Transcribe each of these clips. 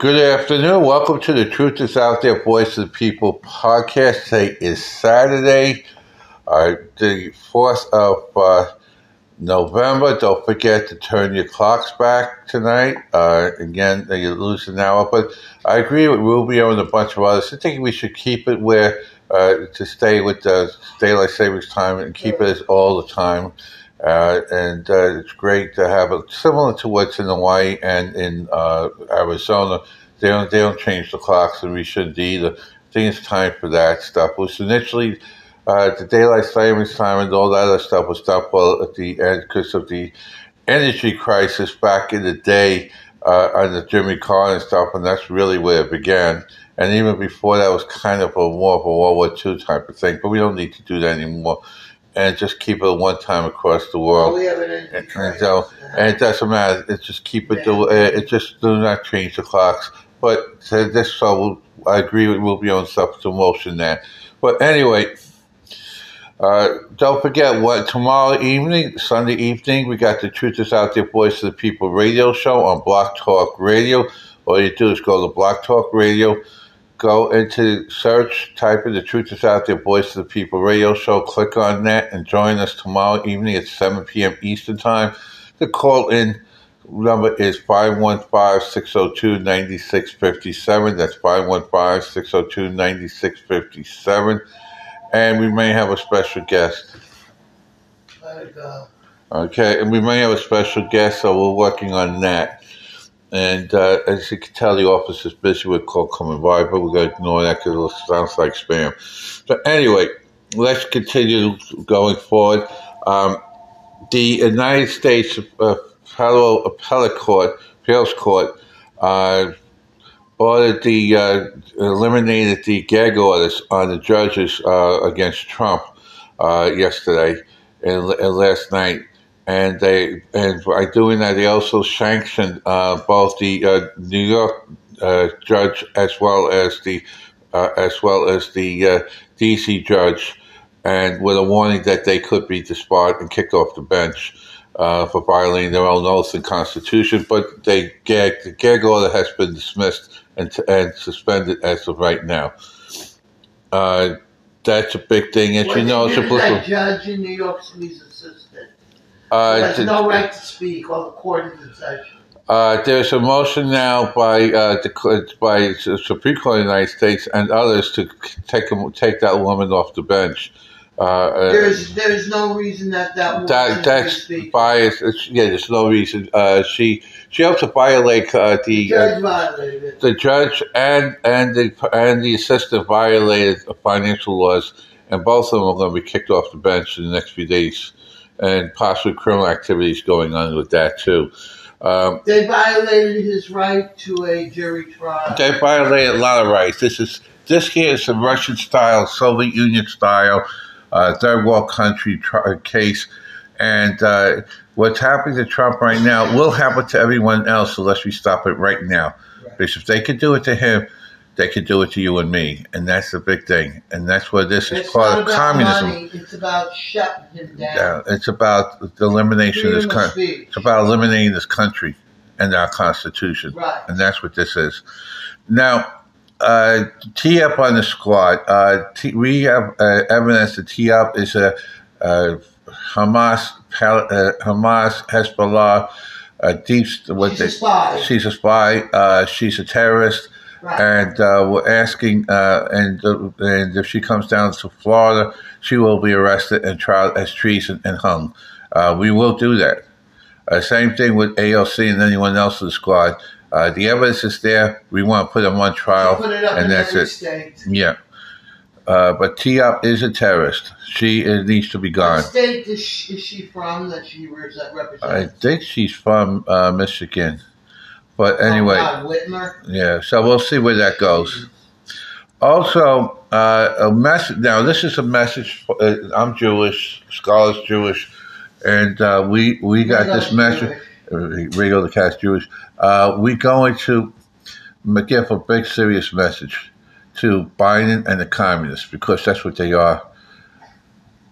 Good afternoon. Welcome to the Truth is Out There Voice of the People podcast. Today is Saturday, uh, the 4th of uh, November. Don't forget to turn your clocks back tonight. Uh, again, you're losing an hour. But I agree with Rubio and a bunch of others. I think we should keep it where uh, to stay with the daylight savings time and keep it as all the time. Uh, and uh, it's great to have it similar to what's in Hawaii and in uh, Arizona. They don't they don't change the clocks, and we shouldn't either. I think it's time for that stuff. Was initially uh, the daylight savings time and all that other stuff was stopped well at the end because of the energy crisis back in the day uh, under Jimmy Carter and stuff, and that's really where it began. And even before that was kind of a more of a World War II type of thing, but we don't need to do that anymore and just keep it one time across the world. have an And, so, and it doesn't matter. It just keep it. Uh, it just do not change the clocks. But this, so I agree with Rubio and stuff to motion there. But anyway, uh, don't forget what tomorrow evening, Sunday evening, we got the Truth is Out There Voice of the People radio show on Blog Talk Radio. All you do is go to Blog Talk Radio, go into search, type in the Truth is Out There Voice of the People radio show, click on that, and join us tomorrow evening at 7 p.m. Eastern Time. The call in number is 515-602-9657. That's 515-602-9657. And we may have a special guest. Let it go. Okay, and we may have a special guest, so we're working on that. And uh, as you can tell, the office is busy with call coming by, but we're going to ignore that because it sounds like spam. So anyway, let's continue going forward. Um, the United States uh, Federal Appellate Court, Appeals Court, uh, ordered the uh, eliminated the gag orders on the judges uh, against Trump uh, yesterday and, and last night, and they and by doing that they also sanctioned uh, both the uh, New York uh, judge as well as the uh, as well as the uh, D.C. judge, and with a warning that they could be disbarred and kicked off the bench. Uh, for violating their own oath and constitution, but they gag the gag order has been dismissed and, and suspended as of right now. Uh, that's a big thing, and What you know, it's a did is that political. judge in New York City's assistant Uh, has no right to speak while the court in session. uh, there's a motion now by uh, the by the Supreme Court of the United States and others to take take that woman off the bench. Uh, uh, There's there's no reason that that woman that that's speak. bias. Yeah, there's no reason. Uh, she she also violate uh, the uh, Judge violated the judge and and the and the assistant violated financial laws, and both of them are going to be kicked off the bench in the next few days, and possibly criminal activities going on with that too. Um, They violated his right to a jury trial. they violated a lot of rights. This is this here is a Russian style, Soviet Union style, uh, third world country tr- case, and uh, what's happening to Trump right now will happen to everyone else unless we stop it right now. Right. Because if they could do it to him, they could do it to you and me, and that's the big thing. And that's what this is It's part of communism. money. It's about shutting him down. Yeah, it's about the elimination of this country. speech. It's about eliminating this country and our constitution. Right. And that's what this is. Now, uh, Tlaib on the squad. Uh, t- we have uh, evidence that Tlaib is a, uh Hamas, Pal- uh, Hamas, Hezbollah, uh, deep. What She's they, a spy. She's a spy. Uh, she's a terrorist. Right. And uh, we're asking, uh, and uh, and if she comes down to Florida, she will be arrested and tried as treason and hung. Uh, we will do that. Uh, same thing with AOC and anyone else in the squad. Uh, the evidence is there. We want to put them on trial, Put it up and in that's it. state. Yeah. Uh, but Tlaib is a terrorist. She uh, needs to be What gone. state is she, is she from that she re- I think she's from uh, Michigan. But anyway, Oh, yeah. So we'll see where that goes. Also, uh, a message. Now, this is a message. For, uh, I'm Jewish. Scarlett's Jewish, and uh, we we got this message. Uh, Rigo the cat's Jewish. Uh, we're going to give a big, serious message to Biden and the communists because that's what they are.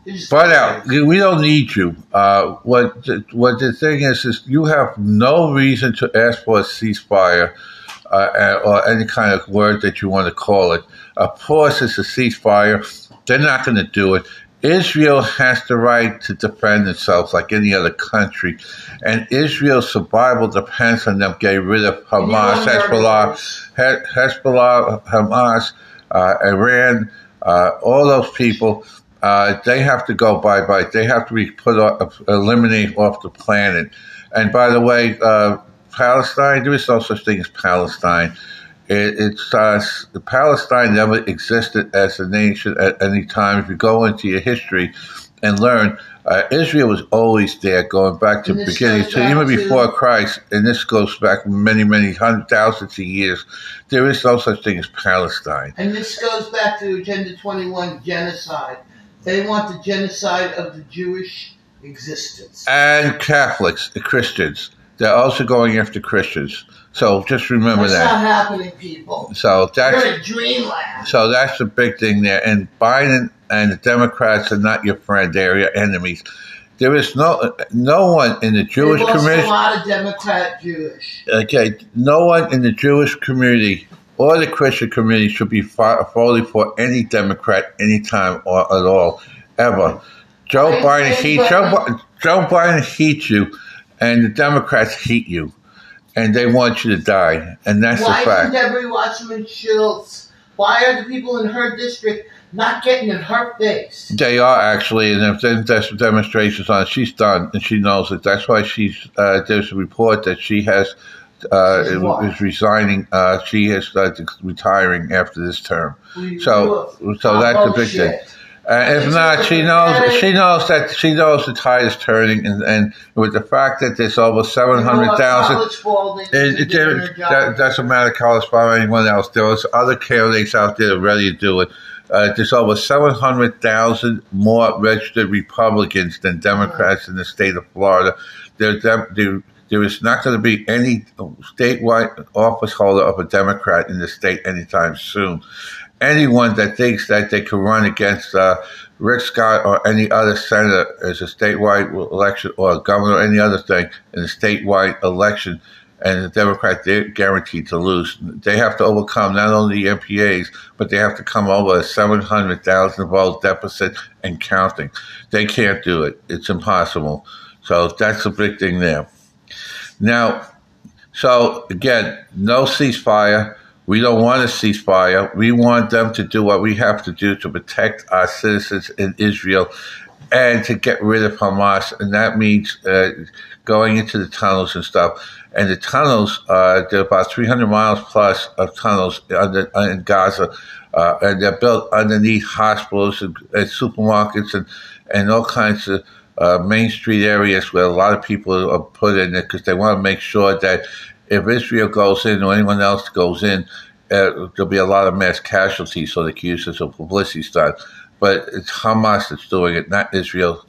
He's- Find out. We don't need you. Uh, what the, what the thing is is you have no reason to ask for a ceasefire uh, or any kind of word that you want to call it. A pause is a ceasefire. They're not going to do it. Israel has the right to defend itself like any other country, and Israel's survival depends on them getting rid of Hamas, Hezbollah, Hezbollah, Hamas, uh, Iran, uh, all those people. Uh, they have to go bye bye. They have to be put off, eliminated off the planet. And by the way, uh, Palestine, there is no such thing as Palestine. It, it's uh, Palestine never existed as a nation at any time. If you go into your history and learn, uh, Israel was always there, going back to the beginning, to even before Christ, and this goes back many, many hundred thousands of years. There is no such thing as Palestine. And this goes back to Agenda 21 genocide. They want the genocide of the Jewish existence. And Catholics, the Christians. They're also going after Christians. So just remember that's that. That's not happening, people. So that's You're in dreamland. So that's the big thing there. And Biden and the Democrats are not your friend; they are your enemies. There is no no one in the Jewish community. A lot of Democrat Jewish. Okay, no one in the Jewish community or the Christian community should be voting for any Democrat anytime or at all ever. Joe Biden hates Joe, Joe Biden hates you and the Democrats hate you, and they want you to die, and that's Why the fact. Why isn't Debbie Wasserman Schultz? Why are the people in her district not getting in her face? They are actually, and if there's demonstrations on she's done, and she knows it. That's why she's. Uh, there's a report that she has. Uh, is resigning. Uh, she is uh, retiring after this term. so, so that's a big thing. Uh, if not, she knows she knows that she knows the tide is turning, and, and with the fact that there's over seven hundred thousand, it, it, that doesn't matter college ball or anyone else. There's other candidates out there ready to do it. Uh, there's over seven hundred thousand more registered Republicans than Democrats in the state of Florida. There, there, there is not going to be any statewide office holder of a Democrat in the state anytime soon anyone that thinks that they can run against uh, Rick Scott or any other senator as a statewide election or a governor or any other thing in a statewide election, and the Democrat they're guaranteed to lose. They have to overcome not only the MPAs, but they have to come over a 700,000 vote deficit and counting. They can't do it. It's impossible. So that's a big thing there. Now, so again, no ceasefire we don't want a ceasefire. We want them to do what we have to do to protect our citizens in Israel and to get rid of Hamas. And that means uh, going into the tunnels and stuff. And the tunnels, uh, there are about 300 miles plus of tunnels under, in Gaza. Uh, and they're built underneath hospitals and, and supermarkets and, and all kinds of uh, main street areas where a lot of people are put in there because they want to make sure that if Israel goes in or anyone else goes in, uh, there'll be a lot of mass casualties, so they can use this as a publicity stunt. But it's Hamas that's doing it, not Israel.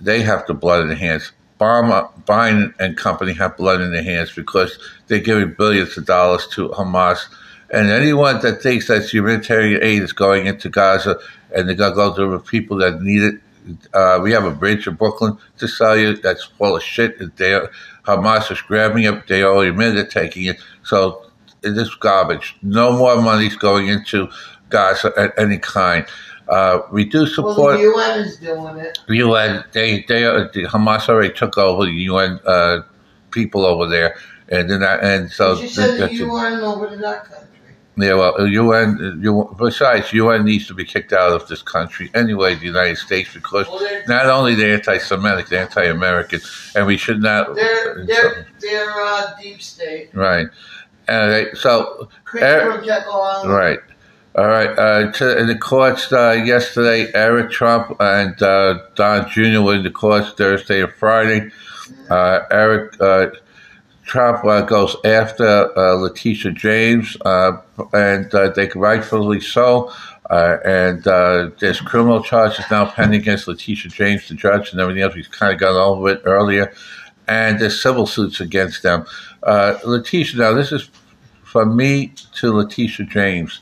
They have the blood in their hands. Obama, Biden and company have blood in their hands because they're giving billions of dollars to Hamas. And anyone that thinks that humanitarian aid is going into Gaza and they're going to go to the people that need it, uh, we have a bridge in Brooklyn to sell you that's full of shit. They, Hamas is grabbing it. They already admit they're taking it. So it is garbage. No more money's going into Gaza at any kind. Uh, we do support. Well, the UN is doing it. The UN, they, they, the Hamas already took over the UN uh, people over there, and then and so. But you said the UN over to that country. Yeah, well, UN, UN, besides, UN needs to be kicked out of this country anyway, the United States, because not only they're anti-Semitic, they're anti-American, and we should not. They're they're, they're uh, deep state. Right. Uh, so, Eric, right. All right. Uh, to, in the courts uh, yesterday, Eric Trump and uh, Don Jr. were in the courts Thursday and Friday. Uh, Eric uh, Trump uh, goes after Letitia James, and they rightfully so. and there's criminal charges now pending against Letitia James, the judge, and everything else. We've kind of gone over it earlier. And there's civil suits against them. Letitia, now this is from me to Letitia James.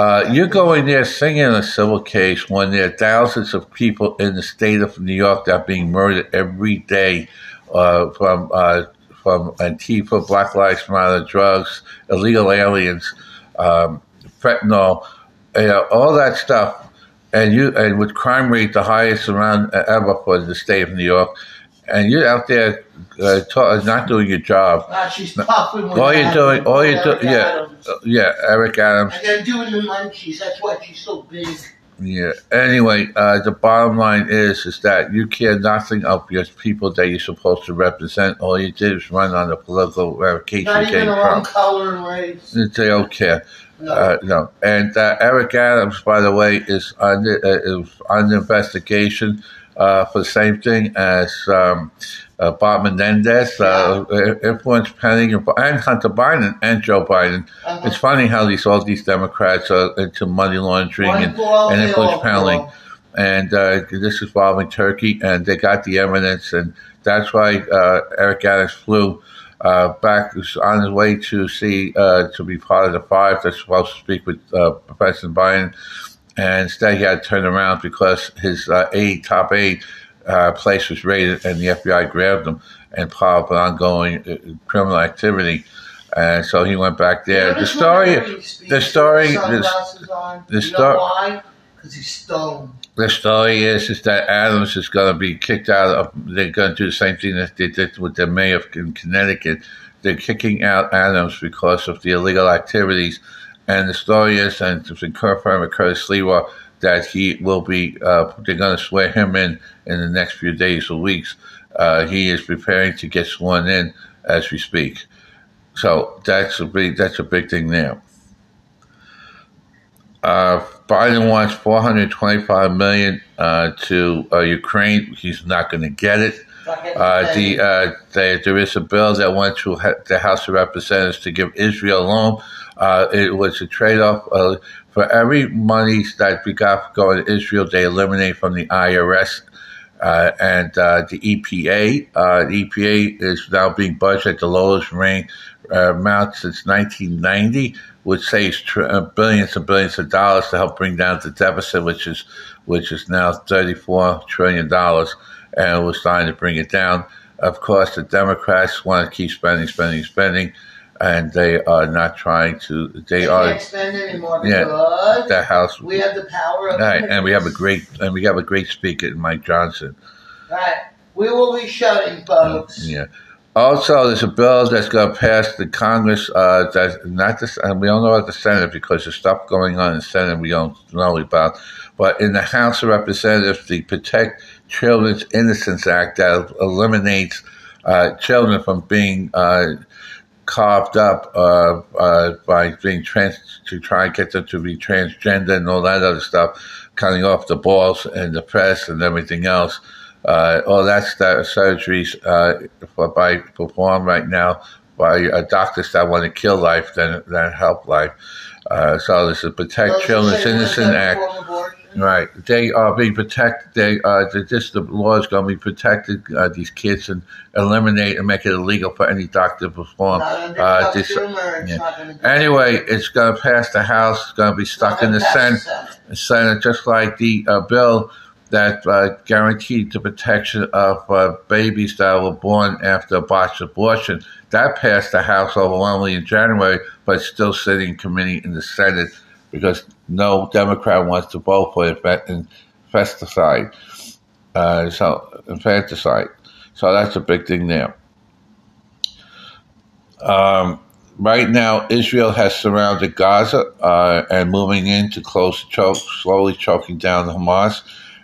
Uh, you're going there singing a civil case when there are thousands of people in the state of New York that are being murdered every day uh, from uh, from Antifa, Black Lives Matter, drugs, illegal aliens, um, fentanyl, you know, all that stuff. And you and with crime rate the highest around ever for the state of New York, and you're out there uh, ta- not doing your job. Ah, she's puffing with All you're doing, all you're doing, yeah, Adams. yeah, Eric Adams. And they're doing the munchies. That's why she's so big. Yeah. Anyway, uh, the bottom line is is that you care nothing of your people that you're supposed to represent. All you did is run on the political ramifications Not even against her own Trump. color and race. They don't care. No. Uh, no. And uh, Eric Adams, by the way, is under uh, is under investigation uh, for the same thing as um, uh, Bob Menendez, uh, influence pending, and Hunter Biden and Joe Biden. Uh-huh. It's funny how these all these Democrats are into money laundering and, and influence peddling. And uh, this is involving Turkey, and they got the evidence, and that's why uh, Eric Adams flew uh, back on his way to see uh, to be part of the five that's supposed to speak with uh, President Biden, and instead he had to turn around because his uh, aide, top aide, uh, place was raided, and the FBI grabbed him and part of an ongoing uh, criminal activity. And so he went back there. The story, wonder he speaks the story, the, the you sto- know why? Because he's stoned. the story is is that Adams is going to be kicked out of. They're going to do the same thing that they did with the mayor in Connecticut. They're kicking out Adams because of the illegal activities. And the story is, and it's been confirmed with Curtis Leroy, that he will be. Uh, they're going to swear him in in the next few days or weeks. Uh, he is preparing to get sworn in as we speak. So that's a big that's a big thing there. Uh, Biden wants 425 million uh, to uh, Ukraine. He's not going to get it. Uh, the, uh, the there is a bill that went to ha- the House of Representatives to give Israel a loan. Uh, it was a trade-off. For every money that we got going to Israel, they eliminate from the IRS uh, and uh, the EPA. Uh, the EPA is now being budgeted at the lowest rank uh, amount since 1990, which saves tr- uh, billions and billions of dollars to help bring down the deficit, which is which is now 34 trillion dollars, and we're starting to bring it down. Of course, the Democrats want to keep spending, spending, spending, and they are not trying to. They They are can't spend anymore Yeah. the House. we have the power of Right, and we have a great and we have a great speaker, Mike Johnson. Right. We will be shutting, folks. Yeah. Also, there's a bill that's going to pass the Congress. Uh, that not the and we don't know about the Senate because there's stuff going on in the Senate we don't know about. But in the House of Representatives, the Protect Children's Innocence Act that eliminates uh, children from being uh, carved up uh, uh, by being trans to try and get them to be transgender and all that other stuff, cutting off the balls and the press and everything else. Uh, all that stuff, surgeries uh, for, by performed right now by uh, doctors that want to kill life than, than help life. Uh, so this is Protect Those Children's Innocent Act. Form of abortion, Right, they are being protected. They uh, the, the law is going to be protected. Uh, these kids and eliminate and make it illegal for any doctor to perform. Uh, this, yeah. anyway, it's going to pass the House. It's going to be stuck in the Senate. Senate, just like the uh, bill that uh, guaranteed the protection of uh, babies that were born after a botched abortion. That passed the House overwhelmingly in January, but still sitting in committee in the Senate because no Democrat wants to vote for infesticide. Uh, so infanticide. So that's a big thing there. Um, right now, Israel has surrounded Gaza uh, and moving in to close, choke, slowly choking down the Hamas,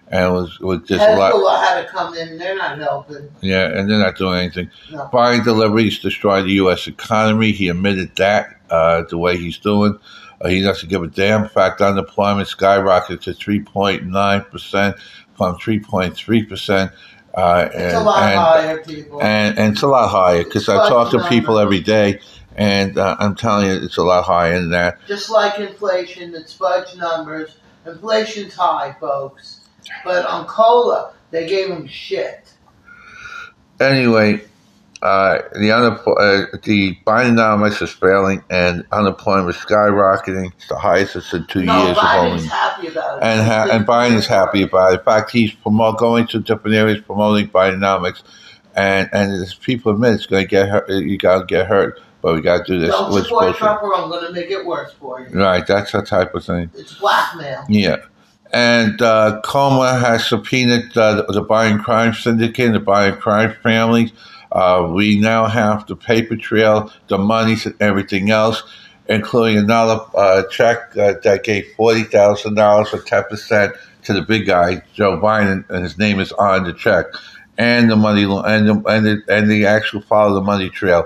and was with just a lot. Had to come in. They're not helping. Yeah, and they're not doing anything. No. Buying deliveries destroy the U.S. economy. He admitted that uh, the way he's doing. Uh, he doesn't give a damn. In fact, unemployment skyrocketed to 3.9% from 3.3%. Uh, It's a and, lot and, higher, people. and, and it's a lot higher because I talk to people every day, and uh, I'm telling you, it's a lot higher than that. Just like inflation, it's fudge numbers. Inflation's high, folks. But on cola, they gave them shit. Anyway, uh, the unempl- uh, the Bidenomics is failing, and unemployment is skyrocketing. It's the highest it's in two no, years of Biden's only. happy about it. And ha- and Biden is happy about it. In fact, he's promote, going to different areas promoting Bidenomics, and and as people admit it's going to get hurt. You got to get hurt, but we got to do this. Don't We're support to- Trump or I'm going to make it worse for you. Right, that's the type of thing. It's blackmail. Yeah. And uh, Comer has subpoenaed uh, the, the Biden crime syndicate and the Biden crime families. Uh, we now have the paper trail, the monies, and everything else, including another uh, check uh, that gave $40,000 or 10% to the big guy, Joe Biden, and his name is on the check. And the money, and the, and the, and the actual follow the money trail.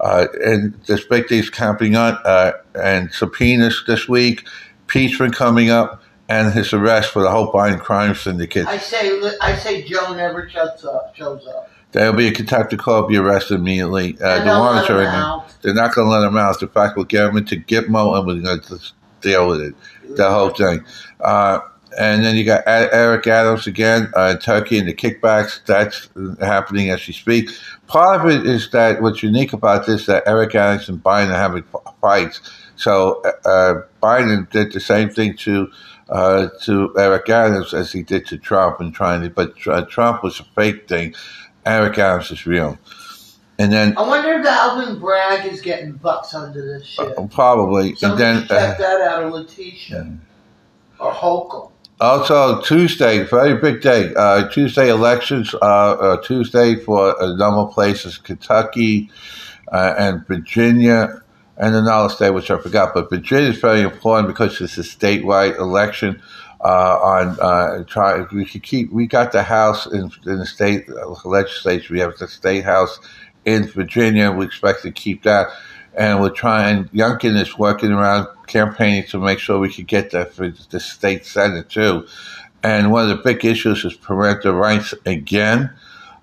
Uh, and this big thing's camping on, uh, and subpoenas this week, impeachment coming up, and his arrest for the whole Biden crime syndicate. I say, I say Joe never shuts up, shows up. There'll be a of court, be arrested immediately. Uh, the warrants let are in. out. They're not going to let him out. The fact, we'll get him into Gitmo and we're going to deal with it, the whole thing. Uh, and then you got Eric Adams again, uh, Turkey and the kickbacks. That's happening as we speak. Part of it is that what's unique about this that Eric Adams and Biden are having fights. So uh, Biden did the same thing to uh, to Eric Adams as he did to Trump and trying to, but uh, Trump was a fake thing. Eric Adams is real. And then I wonder if Alvin Bragg is getting bucks under this shit. uh, probably, and Somebody then should check uh, that out of Letitia or Holcomb. also Tuesday, very big day. Uh, Tuesday elections. Uh, uh, Tuesday for a number of places: Kentucky uh, and Virginia, and another state which I forgot. But Virginia is very important because it's a statewide election. Uh, on uh, try we could keep we got the house in, in the state legislature. We have the state house in Virginia. We expect to keep that, and we're trying. Youngkin is working around campaigning to make sure we could get that for the state senate too. And one of the big issues is parental rights again,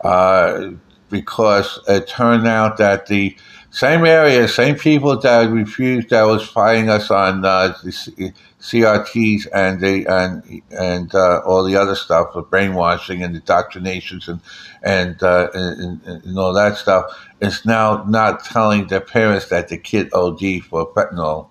uh, because it turned out that the same area, same people that refused, that was fighting us on uh, the C- CRTs and the and and uh, all the other stuff, the brainwashing and indoctrinations and and, uh, and and all that stuff, is now not telling their parents that the kid OD for fentanyl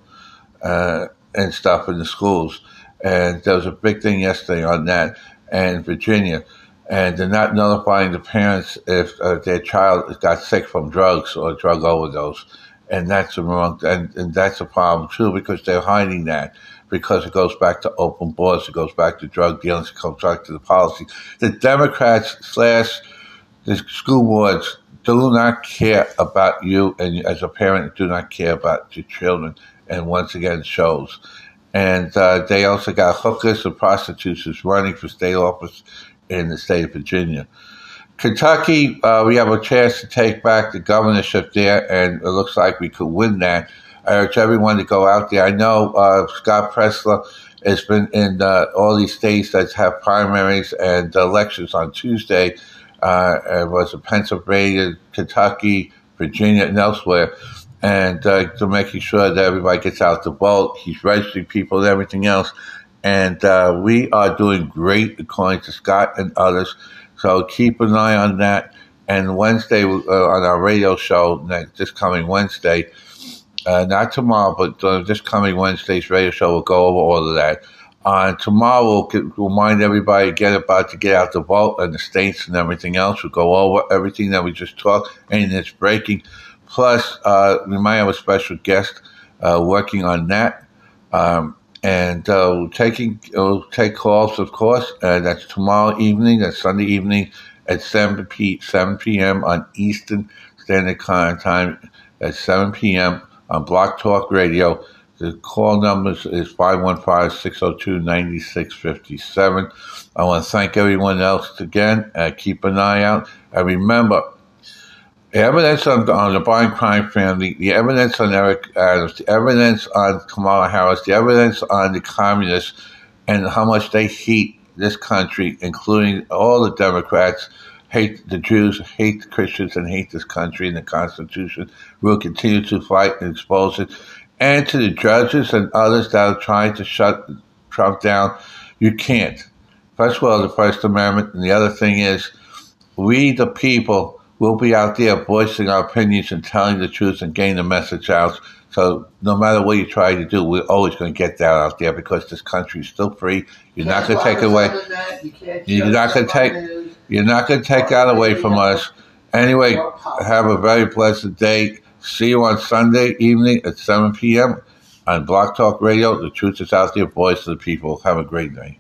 uh, and stuff in the schools. And there was a big thing yesterday on that in Virginia. And they're not notifying the parents if uh, their child got sick from drugs or drug overdose. And that's a wrong, and, and that's a problem too because they're hiding that because it goes back to open borders, it goes back to drug dealings, it goes back to the policy. The Democrats slash the school boards do not care about you and as a parent do not care about your children and once again shows and uh, they also got hookers and prostitutes running for state office in the state of virginia. Kentucky uh, we have a chance to take back the governorship there and it looks like we could win that. I urge everyone to go out there. I know uh, scott presler has been in uh, all these states that have primaries and elections on tuesday uh, it was in Pennsylvania, Kentucky, Virginia, and elsewhere, and uh, to making sure that everybody gets out to vote. He's registering people and everything else, and uh, we are doing great according to Scott and others. So keep an eye on that. And Wednesday uh, on our radio show, next, this coming Wednesday, uh, not tomorrow, but uh, this coming Wednesday's radio show, we'll go over all of that. Uh, tomorrow we'll get, remind everybody again about to get out the vote and the states and everything else. We'll go over everything that we just talked, and it's breaking. Plus, uh, we might have a special guest uh, working on that. Um, and uh, taking we'll take calls, of course. Uh, that's tomorrow evening. That's Sunday evening at 7 p 7 p.m. on Eastern Standard Time. At 7 p.m. on Blog Talk Radio. The call number is 515-602-9657. I want to thank everyone else again. Uh, keep an eye out. And remember, the evidence on, on the Biden crime family, the evidence on Eric Adams, the evidence on Kamala Harris, the evidence on the communists, and how much they hate this country, including all the Democrats, hate the Jews, hate the Christians, and hate this country and the Constitution. We'll continue to fight and expose it. And to the judges and others that are trying to shut Trump down, you can't. First of all, the First Amendment, and the other thing is, we, the people, will be out there voicing our opinions and telling the truth and getting the message out. So no matter what you try to do, we're always going to get that out there because this country is still free. You're not going to take away. You you're not gonna take- news. You're not going to take that away from us. Anyway, have a very blessed day. See you on Sunday evening at 7 p.m. on Blog Talk Radio. The truth is out there, voice of the people. Have a great night.